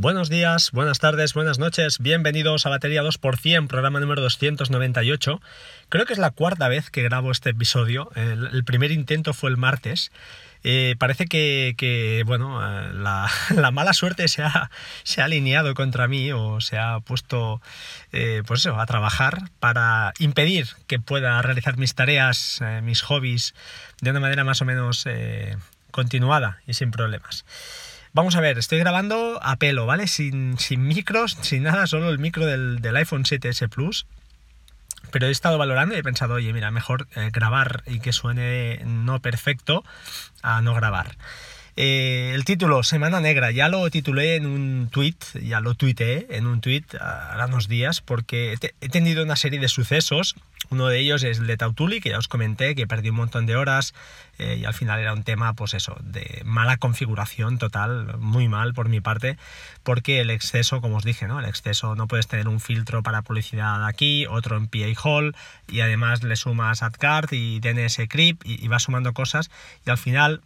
Buenos días, buenas tardes, buenas noches, bienvenidos a Batería 2%, programa número 298. Creo que es la cuarta vez que grabo este episodio, el, primer intento fue el martes. Eh, parece que, bueno, eh, la, mala suerte se ha, se ha, alineado contra mí o se ha puesto, eh, pues eso, a trabajar para impedir que pueda realizar mis tareas, mis hobbies de una manera más o menos continuada y sin problemas. Vamos a ver, estoy grabando a pelo, ¿vale? Sin, micros, sin nada, solo el micro del, iPhone 7S Plus. Pero he estado valorando y he pensado, oye, mira, mejor eh, grabar y que suene no perfecto a no grabar. Eh, el título, Semana Negra, ya lo titulé en un tweet, ya lo tuiteé en un tweet hace unos días, porque he, tenido una serie de sucesos. Uno de ellos es el de Tautuli, que ya os comenté, que perdí un montón de horas eh, y al final era un tema, pues eso, de mala configuración total, muy mal por mi parte, porque el exceso, como os dije, ¿no? El exceso, no puedes tener un filtro para publicidad aquí, otro en PA Hall, y además le sumas AdCard y DNS Crypt y, y vas sumando cosas, y al final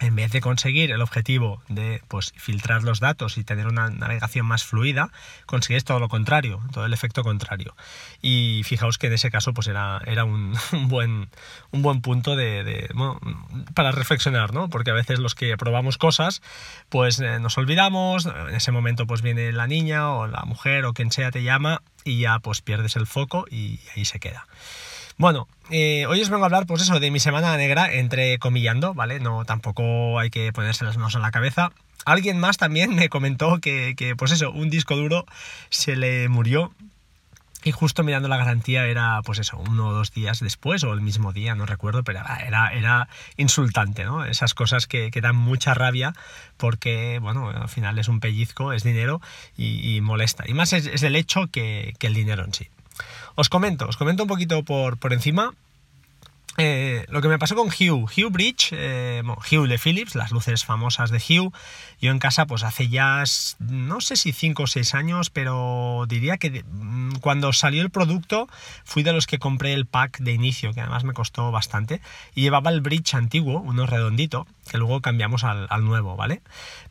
en vez de conseguir el objetivo de pues, filtrar los datos y tener una navegación más fluida, consigues todo lo contrario, todo el efecto contrario. Y fijaos que en ese caso pues era, era un, buen, un buen punto de, para reflexionar, ¿no? Porque a veces los que probamos cosas, pues eh, nos olvidamos, en ese momento pues viene la niña o la mujer o quien sea te llama y ya pues pierdes el foco y ahí se queda. Bueno, eh, hoy os vengo a hablar, pues eso, de mi semana negra, entre comillando, ¿vale? No, tampoco hay que ponerse las manos en la cabeza. Alguien más también me comentó que, pues eso, un disco duro se le murió y justo mirando la garantía era, pues eso, uno o dos días después o el mismo día, no recuerdo, pero era, era insultante, ¿no? Esas cosas que, dan mucha rabia porque, bueno, al final es un pellizco, es dinero y, molesta. Y más es, el hecho que, que el dinero en sí. Os comento, os comento un poquito por, por encima. Eh, lo que me pasó con Hue, Hue Bridge, eh, Hue de Philips, las luces famosas de Hue. Yo en casa, pues hace ya, no sé si 5 o 6 años, pero diría que mm, cuando salió el producto fui de los que compré el pack de inicio, que además me costó bastante, y llevaba el bridge antiguo, uno redondito, que luego cambiamos al, nuevo, ¿vale?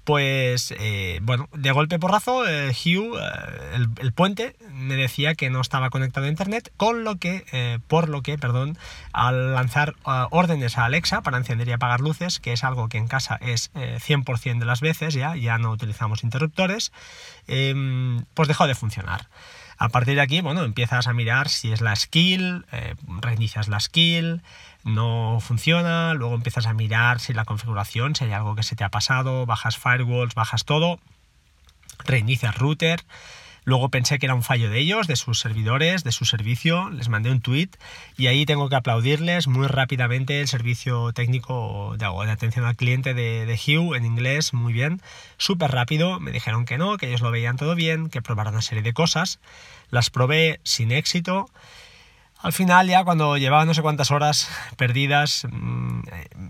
Pues, eh, bueno, de golpe porrazo, eh, Hugh, eh, el, puente, me decía que no estaba conectado a internet, con lo que, por lo que, perdón, al lanzar órdenes a Alexa para encender y apagar luces, que es algo que en casa es 100% de las veces, ya, ya no utilizamos interruptores, em, pues dejó de funcionar. A partir de aquí, bueno, empiezas a mirar si es la skill, reinicias la skill, no funciona, luego empiezas a mirar si la configuración, si hay algo que se te ha pasado, bajas firewalls, bajas todo, reinicias router. Luego pensé que era un fallo de ellos, de sus servidores, de su servicio, les mandé un tweet y ahí tengo que aplaudirles muy rápidamente el servicio técnico de, atención al cliente de, de Hue en inglés, muy bien, súper rápido, me dijeron que no, que ellos lo veían todo bien, que probaran una serie de cosas, las probé sin éxito al final, ya cuando llevaba no sé cuántas horas perdidas, mm,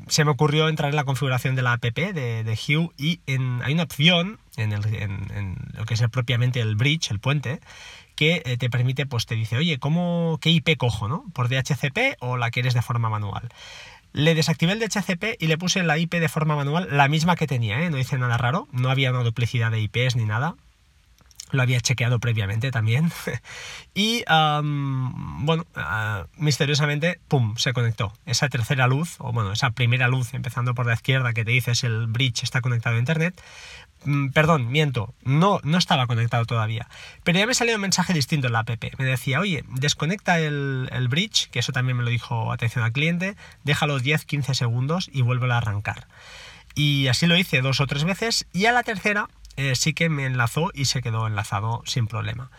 se me ocurrió entrar en la configuración de la app de, de Hue y hay una opción en, lo que es propiamente el bridge, el puente, que eh, te permite, pues te dice, oye, ¿cómo, ¿qué IP cojo, no? ¿Por DHCP o la quieres de forma manual? Le desactivé el DHCP y le puse la IP de forma manual, la misma que tenía, ¿eh? no hice nada raro, no había una duplicidad de IPs ni nada, lo había chequeado previamente también. y bueno, ah, misteriosamente, ¡pum!, se conectó. Esa tercera luz, o bueno, esa primera luz, empezando por la izquierda, que te dice es el bridge está conectado a Internet. Mm, perdón, miento, no, no estaba conectado todavía. Pero ya me salió un mensaje distinto en la app. Me decía, oye, desconecta el, el bridge, que eso también me lo dijo atención al cliente, déjalo 10-15 segundos y vuelve a arrancar. Y así lo hice dos o tres veces y a la tercera eh, sí que me enlazó y se quedó enlazado sin problema.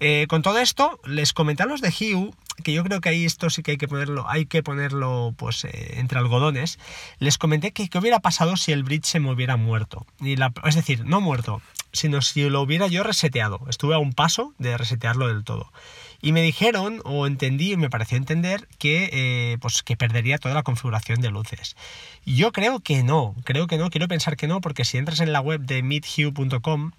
Eh, con todo esto, les comenté a los de Hue que yo creo que ahí esto sí que hay que ponerlo, hay que ponerlo pues eh, entre algodones. Les comenté que qué hubiera pasado si el bridge se me hubiera muerto. Y la, es decir, no muerto, sino si lo hubiera yo reseteado. Estuve a un paso de resetearlo del todo. Y me dijeron, o entendí, me pareció entender, que, eh, pues, que perdería toda la configuración de luces. Yo creo que no, creo que no, quiero pensar que no, porque si entras en la web de meethue.com,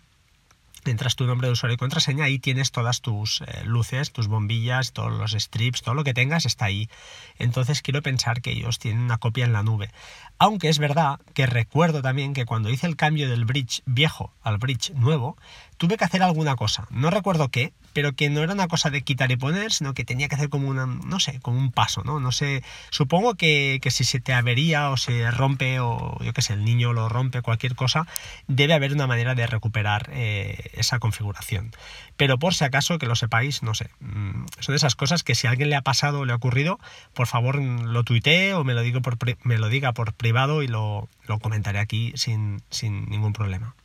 entras tu nombre de usuario y contraseña y tienes todas tus eh, luces, tus bombillas, todos los strips, todo lo que tengas está ahí. Entonces quiero pensar que ellos tienen una copia en la nube. Aunque es verdad que recuerdo también que cuando hice el cambio del bridge viejo al bridge nuevo, tuve que hacer alguna cosa. No recuerdo qué, pero que no era una cosa de quitar y poner, sino que tenía que hacer como una, no sé, como un paso, ¿no? No sé, supongo que, si se te avería o se rompe o yo qué sé, el niño lo rompe, cualquier cosa, debe haber una manera de recuperar eh, esa configuración. Pero por si acaso, que lo sepáis, no sé, mm, son esas cosas que si a alguien le ha pasado o le ha ocurrido, por favor lo tuitee o me lo, digo por, me lo diga por privado y lo, lo comentaré aquí sin, sin ningún problema.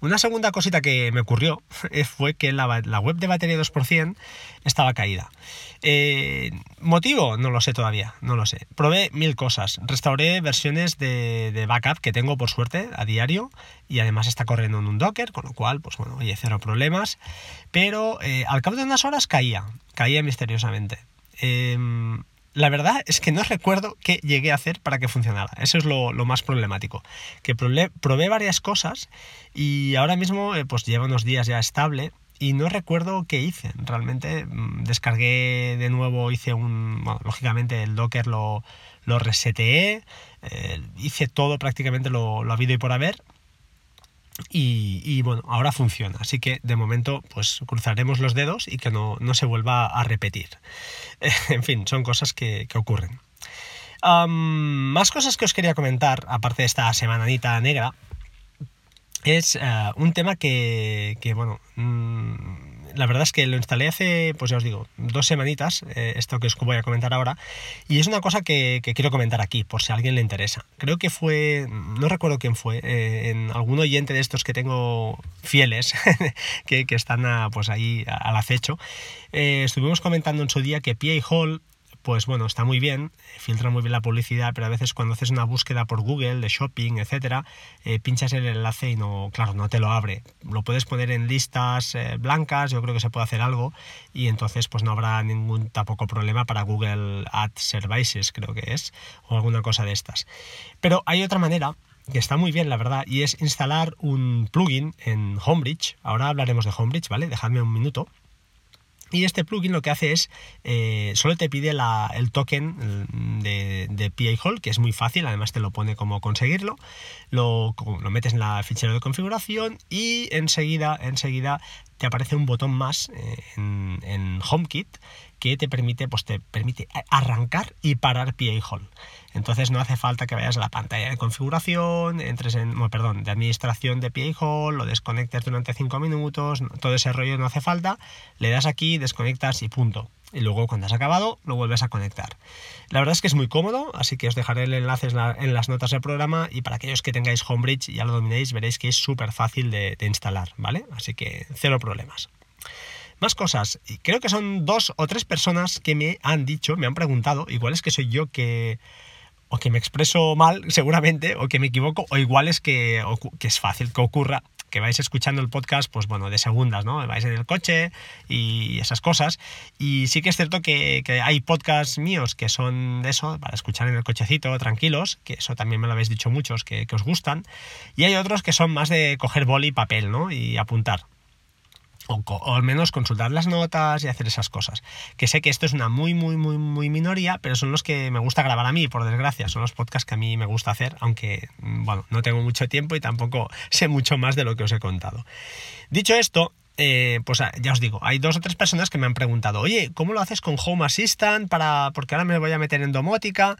Una segunda cosita que me ocurrió fue que la, web de batería 2% estaba caída. Eh, ¿Motivo? No lo sé todavía, no lo sé. Probé mil cosas. Restauré versiones de, backup que tengo por suerte a diario y además está corriendo en un Docker, con lo cual, pues bueno, oye, cero problemas. Pero eh, al cabo de unas horas caía, caía misteriosamente. Em, la verdad es que no recuerdo qué llegué a hacer para que funcionara. Eso es lo, más problemático. Que probé, varias cosas y ahora mismo eh, pues lleva unos días ya estable y no recuerdo qué hice. Realmente mm, descargué de nuevo, hice un... Bueno, lógicamente el Docker lo, lo reseteé, eh, hice todo prácticamente lo, lo habido y por haber y, bueno, ahora funciona. Así que de momento, pues cruzaremos los dedos y que no, se vuelva a repetir. en fin, son cosas que, ocurren. más cosas que os quería comentar, aparte de esta semananita negra, es eh, un tema que, que bueno, mm, la verdad es que lo instalé hace, pues ya os digo, dos semanitas, eh, esto que os voy a comentar ahora, y es una cosa que, quiero comentar aquí, por si a alguien le interesa. Creo que fue, no recuerdo quién fue, eh, en algún oyente de estos que tengo fieles, que, están pues ahí al acecho, eh, estuvimos comentando en su día que PA Hall pues bueno, está muy bien, filtra muy bien la publicidad, pero a veces cuando haces una búsqueda por Google de shopping, etcétera, eh, pinchas el enlace y no, claro, no te lo abre. Lo puedes poner en listas eh, blancas, yo creo que se puede hacer algo y entonces pues no habrá ningún tampoco problema para Google Ad Services, creo que es, o alguna cosa de estas. Pero hay otra manera que está muy bien, la verdad, y es instalar un plugin en Homebridge. Ahora hablaremos de Homebridge, ¿vale? Dejadme un minuto. Y este plugin lo que hace es, eh, solo te pide el token de, de PA Hall, que es muy fácil, además te lo pone cómo conseguirlo, lo, metes en la fichero de configuración y enseguida, enseguida te aparece un botón más eh, en, en HomeKit que te permite, pues te permite arrancar y parar PA Hall. Entonces no hace falta que vayas a la pantalla de configuración, entres en, perdón, de administración de PA Hall, lo desconectes durante 5 minutos, todo ese rollo no hace falta, le das aquí, desconectas y punto. Y luego cuando has acabado lo vuelves a conectar. La verdad es que es muy cómodo, así que os dejaré el enlace en las notas del programa y para aquellos que tengáis Homebridge y ya lo dominéis veréis que es súper fácil de, de instalar, ¿vale? Así que cero problemas. Más cosas. Creo que son dos o tres personas que me han dicho, me han preguntado, igual es que soy yo que o que me expreso mal, seguramente, o que me equivoco, o igual es que, que, es fácil que ocurra, que vais escuchando el podcast, pues bueno, de segundas, ¿no? Vais en el coche y esas cosas. Y sí que es cierto que, hay podcasts míos que son de eso, para escuchar en el cochecito, tranquilos, que eso también me lo habéis dicho muchos, que, os gustan. Y hay otros que son más de coger boli y papel, ¿no? Y apuntar o, al menos consultar las notas y hacer esas cosas. Que sé que esto es una muy, muy, muy, muy minoría, pero son los que me gusta grabar a mí, por desgracia. Son los podcasts que a mí me gusta hacer, aunque, mm, bueno, no tengo mucho tiempo y tampoco sé mucho más de lo que os he contado. Dicho esto, eh, pues ah, ya os digo, hay dos o tres personas que me han preguntado, oye, ¿cómo lo haces con Home Assistant? Para, porque ahora me voy a meter en domótica.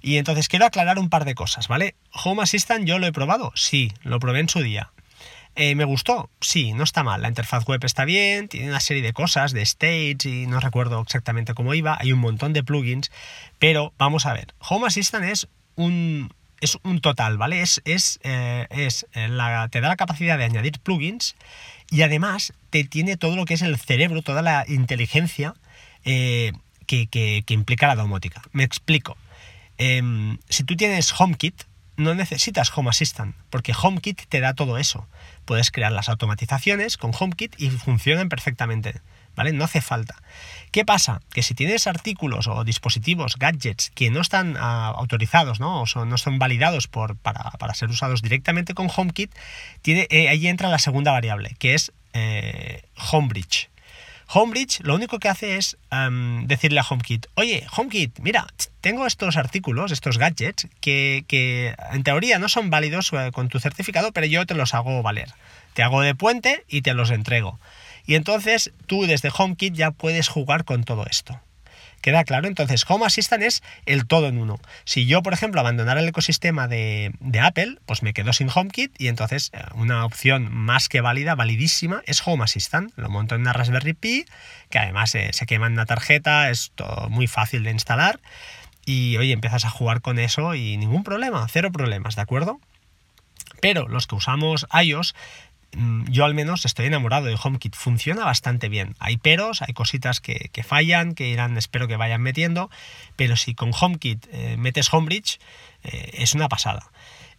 Y entonces quiero aclarar un par de cosas, ¿vale? Home Assistant yo lo he probado, sí, lo probé en su día. Eh, ¿Me gustó? Sí, no está mal. La interfaz web está bien, tiene una serie de cosas, de stage y no recuerdo exactamente cómo iba. Hay un montón de plugins, pero vamos a ver. Home Assistant es un, es un total, ¿vale? Es, es, eh, es eh, la, te da la capacidad de añadir plugins y además te tiene todo lo que es el cerebro, toda la inteligencia que, que, implica la domótica. Me explico. Em, si tú tienes HomeKit, no necesitas Home Assistant, porque HomeKit te da todo eso. Puedes crear las automatizaciones con HomeKit y funcionan perfectamente. ¿vale? No hace falta. ¿Qué pasa? Que si tienes artículos o dispositivos, gadgets, que no están ah, autorizados, ¿no? O no son validados por, para, ser usados directamente con HomeKit, eh, ahí entra la segunda variable, que es eh, Homebridge. Homebridge lo único que hace es decirle a HomeKit, oye, HomeKit, mira, tengo estos artículos, estos gadgets, que, que, en teoría no son válidos eh, con tu certificado, pero yo te los hago valer. Te hago de puente y te los entrego. Y entonces tú desde HomeKit ya puedes jugar con todo esto. ¿Queda claro? Entonces, Home Assistant es el todo en uno. Si yo, por ejemplo, abandonara el ecosistema de, Apple, pues me quedo sin HomeKit y entonces eh, una opción más que válida, validísima, es Home Assistant. Lo monto en una Raspberry Pi, que además eh, se quema en una tarjeta, es muy fácil de instalar. Y oye, empiezas a jugar con eso y ningún problema, cero problemas, ¿de acuerdo? Pero los que usamos iOS yo al menos estoy enamorado de HomeKit. Funciona bastante bien. Hay peros, hay cositas que, fallan, que irán, espero que vayan metiendo, pero si con HomeKit eh, metes Homebridge, eh, es una pasada.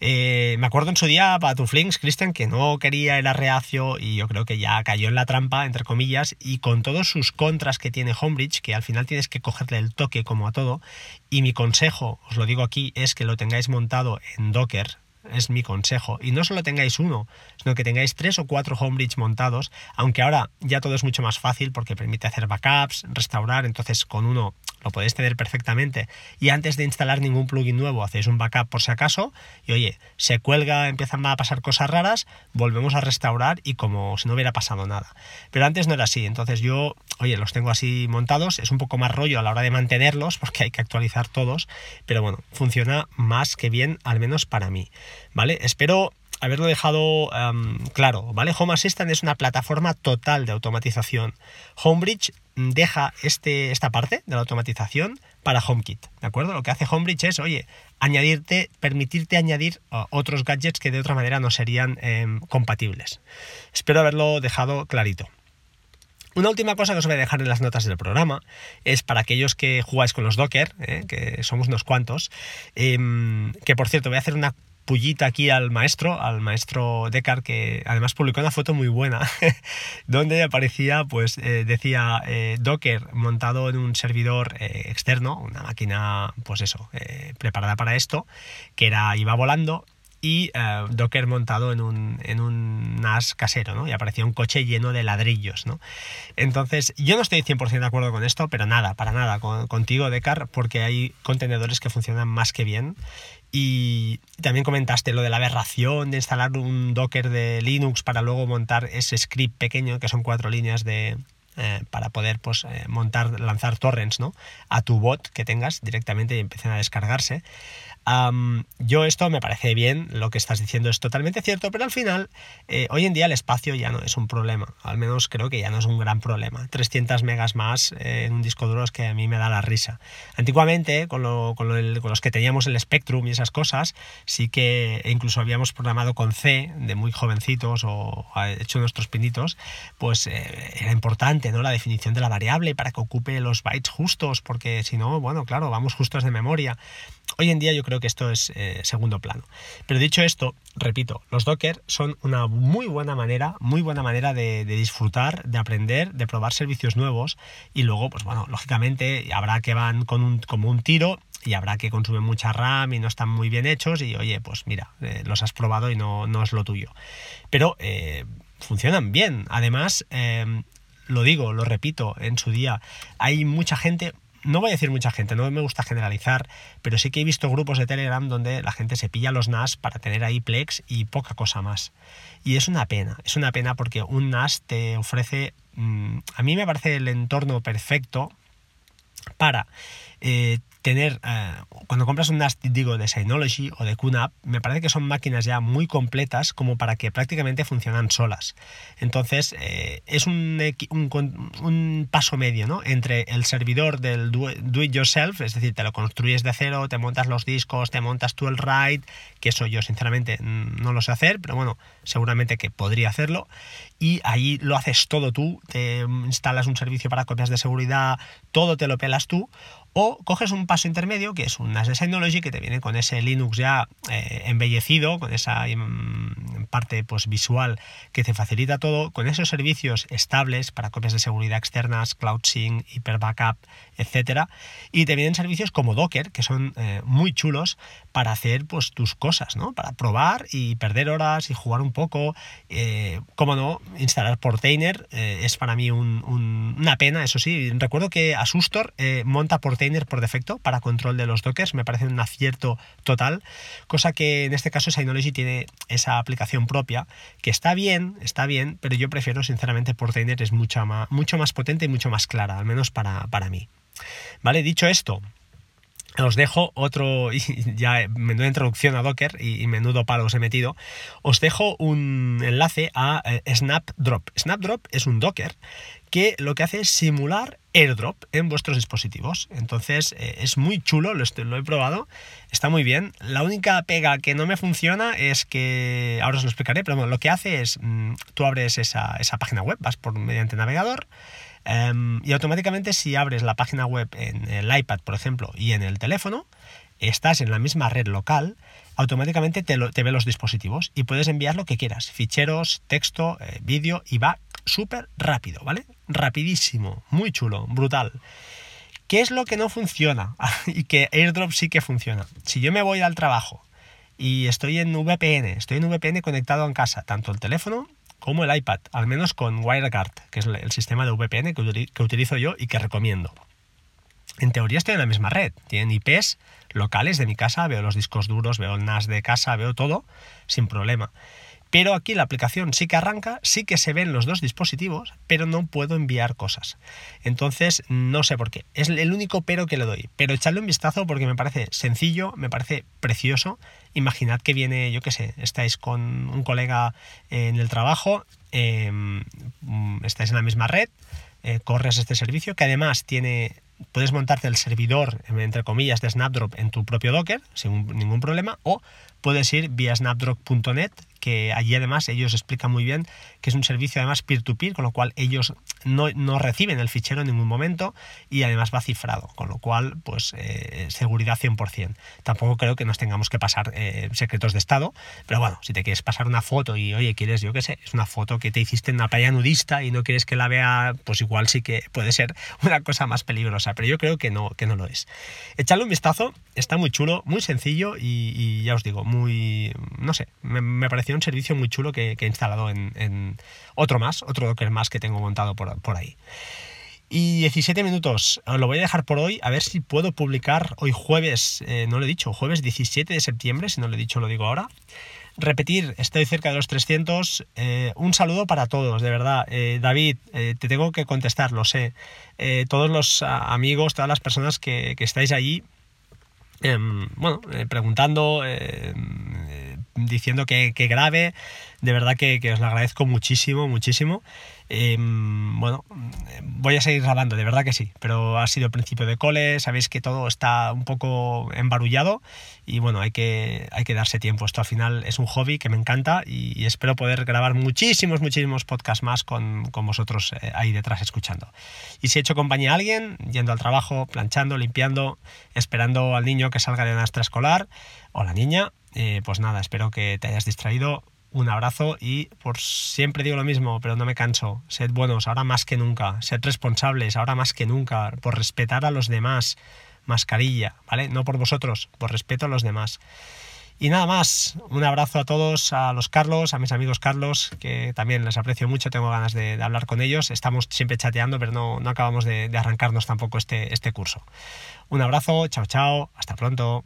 Eh, me acuerdo en su día para tu Flinks, Christian, que no quería, era reacio y yo creo que ya cayó en la trampa, entre comillas, y con todos sus contras que tiene Homebridge, que al final tienes que cogerle el toque como a todo, y mi consejo, os lo digo aquí, es que lo tengáis montado en Docker, es mi consejo. Y no solo tengáis uno, sino que tengáis tres o cuatro Homebridge montados, aunque ahora ya todo es mucho más fácil porque permite hacer backups, restaurar, entonces con uno lo podéis tener perfectamente. Y antes de instalar ningún plugin nuevo, hacéis un backup por si acaso, y oye, se cuelga, empiezan a pasar cosas raras, volvemos a restaurar y como si no hubiera pasado nada. Pero antes no era así, entonces yo, oye, los tengo así montados, es un poco más rollo a la hora de mantenerlos, porque hay que actualizar todos, pero bueno, funciona más que bien, al menos para mí. ¿Vale? Espero haberlo dejado em, claro, ¿vale? Home Assistant es una plataforma total de automatización. Homebridge deja este, esta parte de la automatización para HomeKit, ¿de acuerdo? Lo que hace Homebridge es, oye, añadirte, permitirte añadir uh, otros gadgets que de otra manera no serían em, compatibles. Espero haberlo dejado clarito. Una última cosa que os voy a dejar en las notas del programa es para aquellos que jugáis con los Docker, ¿eh? que somos unos cuantos, em, que por cierto voy a hacer una pullita aquí al maestro, al maestro Decar, que además publicó una foto muy buena, donde aparecía, pues eh, decía eh, Docker montado en un servidor externo, una máquina, pues eso, preparada para esto, que era, iba volando y Docker montado en un, en un NAS casero, ¿no? Y aparecía un coche lleno de ladrillos, ¿no? Entonces, yo no estoy 100% de acuerdo con esto, pero nada, para nada, contigo, Decar, porque hay contenedores que funcionan más que bien y también comentaste lo de la aberración de instalar un Docker de Linux para luego montar ese script pequeño, que son cuatro líneas de, eh, para poder pues, eh, montar, lanzar torrents ¿no? a tu bot que tengas directamente y empiecen a descargarse yo esto me parece bien, lo que estás diciendo es totalmente cierto, pero al final, eh, hoy en día el espacio ya no es un problema, al menos creo que ya no es un gran problema. 300 megas más eh, en un disco duro es que a mí me da la risa. Antiguamente, con, los que teníamos el Spectrum y esas cosas, sí que incluso habíamos programado con C de muy jovencitos o hecho nuestros pinitos, pues eh, era importante ¿no? la definición de la variable para que ocupe los bytes justos, porque si no, bueno, claro, vamos justos de memoria. Hoy en día yo creo que esto es eh, segundo plano. Pero dicho esto, repito, los Docker son una muy buena manera, muy buena manera de, disfrutar, de aprender, de probar servicios nuevos y luego, pues bueno, lógicamente habrá que van como un tiro y habrá que consumen mucha RAM y no están muy bien hechos y oye, pues mira, eh, los has probado y no, no es lo tuyo. Pero eh, funcionan bien. Además, lo digo, lo repito, en su día hay mucha gente, no voy a decir mucha gente, no me gusta generalizar, pero sí que he visto grupos de Telegram donde la gente se pilla los NAS para tener ahí Plex y poca cosa más. Y es una pena, es una pena porque un NAS te ofrece, mm, a mí me parece el entorno perfecto para eh, tener, eh, cuando compras un digo, de Synology o de QNAP, me parece que son máquinas ya muy completas como para que prácticamente funcionan solas. Entonces, eh, es un, un, paso medio, ¿no? Entre el servidor del do, it yourself, es decir, te lo construyes de cero, te montas los discos, te montas tú el RAID, que eso yo sinceramente no lo sé hacer, pero bueno, seguramente que podría hacerlo, y ahí lo haces todo tú, te instalas un servicio para copias de seguridad, todo te lo pelas tú, O coges un paso intermedio, que es un NAS de que te viene con ese Linux ya eh, embellecido, con esa mm, parte pues, visual que te facilita todo, con esos servicios estables para copias de seguridad externas, Cloud Sync, Hyper Backup, etc. Y te vienen servicios como Docker, que son eh, muy chulos para hacer pues, tus cosas, ¿no? Para probar y perder horas y jugar un poco. Eh, como no, instalar Portainer es para mí una pena, eso sí. Recuerdo que Asustor monta Portainer por defecto para control de los dockers, me parece un acierto total, cosa que en este caso Synology tiene esa aplicación propia, que está bien, está bien, pero yo prefiero sinceramente Portainer, es mucho más, mucho más potente y mucho más clara, al menos para, para mí. Vale, dicho esto, os dejo otro, ya menuda introducción a Docker y, menudo palo os he metido, os dejo un enlace a eh, Snapdrop. Snapdrop es un Docker que lo que hace es simular airdrop en vuestros dispositivos. Entonces eh, es muy chulo, lo, he probado, está muy bien. La única pega que no me funciona es que, ahora os lo explicaré, pero bueno, lo que hace es, mm, tú abres esa, esa página web, vas por mediante navegador, Em, y automáticamente si abres la página web en el iPad, por ejemplo, y en el teléfono, estás en la misma red local, automáticamente te, ve los dispositivos y puedes enviar lo que quieras, ficheros, texto, eh, vídeo, y va súper rápido, ¿vale? Rapidísimo, muy chulo, brutal. ¿Qué es lo que no funciona? y que AirDrop sí que funciona. Si yo me voy al trabajo y estoy en VPN, estoy en VPN conectado en casa, tanto el teléfono como el iPad, al menos con WireGuard, que es el sistema de VPN que utilizo yo y que recomiendo. En teoría estoy en la misma red, tienen IPs locales de mi casa, veo los discos duros, veo el NAS de casa, veo todo sin problema. Pero aquí la aplicación sí que arranca, sí que se ven los dos dispositivos, pero no puedo enviar cosas. Entonces, no sé por qué. Es el único pero que le doy. Pero echarle un vistazo porque me parece sencillo, me parece precioso. Imaginad que viene, yo qué sé, estáis con un colega en el trabajo, em, estáis en la misma red, eh, corres este servicio que además tiene puedes montarte el servidor, entre comillas, de Snapdrop en tu propio Docker sin ningún problema, o puedes ir vía snapdrop.net, que allí además ellos explican muy bien que es un servicio además peer-to-peer, con lo cual ellos no, reciben el fichero en ningún momento y además va cifrado, con lo cual pues eh, seguridad 100%. Tampoco creo que nos tengamos que pasar eh, secretos de estado, pero bueno, si te quieres pasar una foto y oye, quieres, yo qué sé, es una foto que te hiciste en una playa nudista y no quieres que la vea, pues igual sí que puede ser una cosa más peligrosa, pero yo creo que no, que no lo es. Echadle un vistazo, está muy chulo, muy sencillo y, ya os digo, muy, no sé, me, me pareció un servicio muy chulo que, he instalado en, otro más, otro Docker más que tengo montado por, ahí. Y 17 minutos, lo voy a dejar por hoy, a ver si puedo publicar hoy jueves, eh, no lo he dicho, jueves 17 de septiembre, si no lo he dicho lo digo ahora. Repetir, estoy cerca de los 300. Eh, un saludo para todos, de verdad. Eh, David, te tengo que contestar, lo sé. todos los amigos, todas las personas que, que estáis allí, em, bueno, preguntando, em, diciendo que, que grabe, de verdad que, os lo agradezco muchísimo, muchísimo. Em, bueno, voy a seguir grabando, de verdad que sí, pero ha sido principio de cole, sabéis que todo está un poco embarullado y bueno, hay que, hay que darse tiempo. Esto al final es un hobby que me encanta y, espero poder grabar muchísimos, muchísimos podcasts más con, vosotros eh, ahí detrás escuchando. Y si he hecho compañía a alguien, yendo al trabajo, planchando, limpiando, esperando al niño que salga de nuestra escolar o la niña, eh, pues nada, espero que te hayas distraído un abrazo y por siempre digo lo mismo, pero no me canso. Sed buenos, ahora más que nunca. Sed responsables, ahora más que nunca. Por respetar a los demás. Mascarilla, ¿vale? No por vosotros, por respeto a los demás. Y nada más, un abrazo a todos, a los Carlos, a mis amigos Carlos, que también les aprecio mucho, tengo ganas de, hablar con ellos. Estamos siempre chateando, pero no, acabamos de, de arrancarnos tampoco este, este curso. Un abrazo, chao, chao, hasta pronto.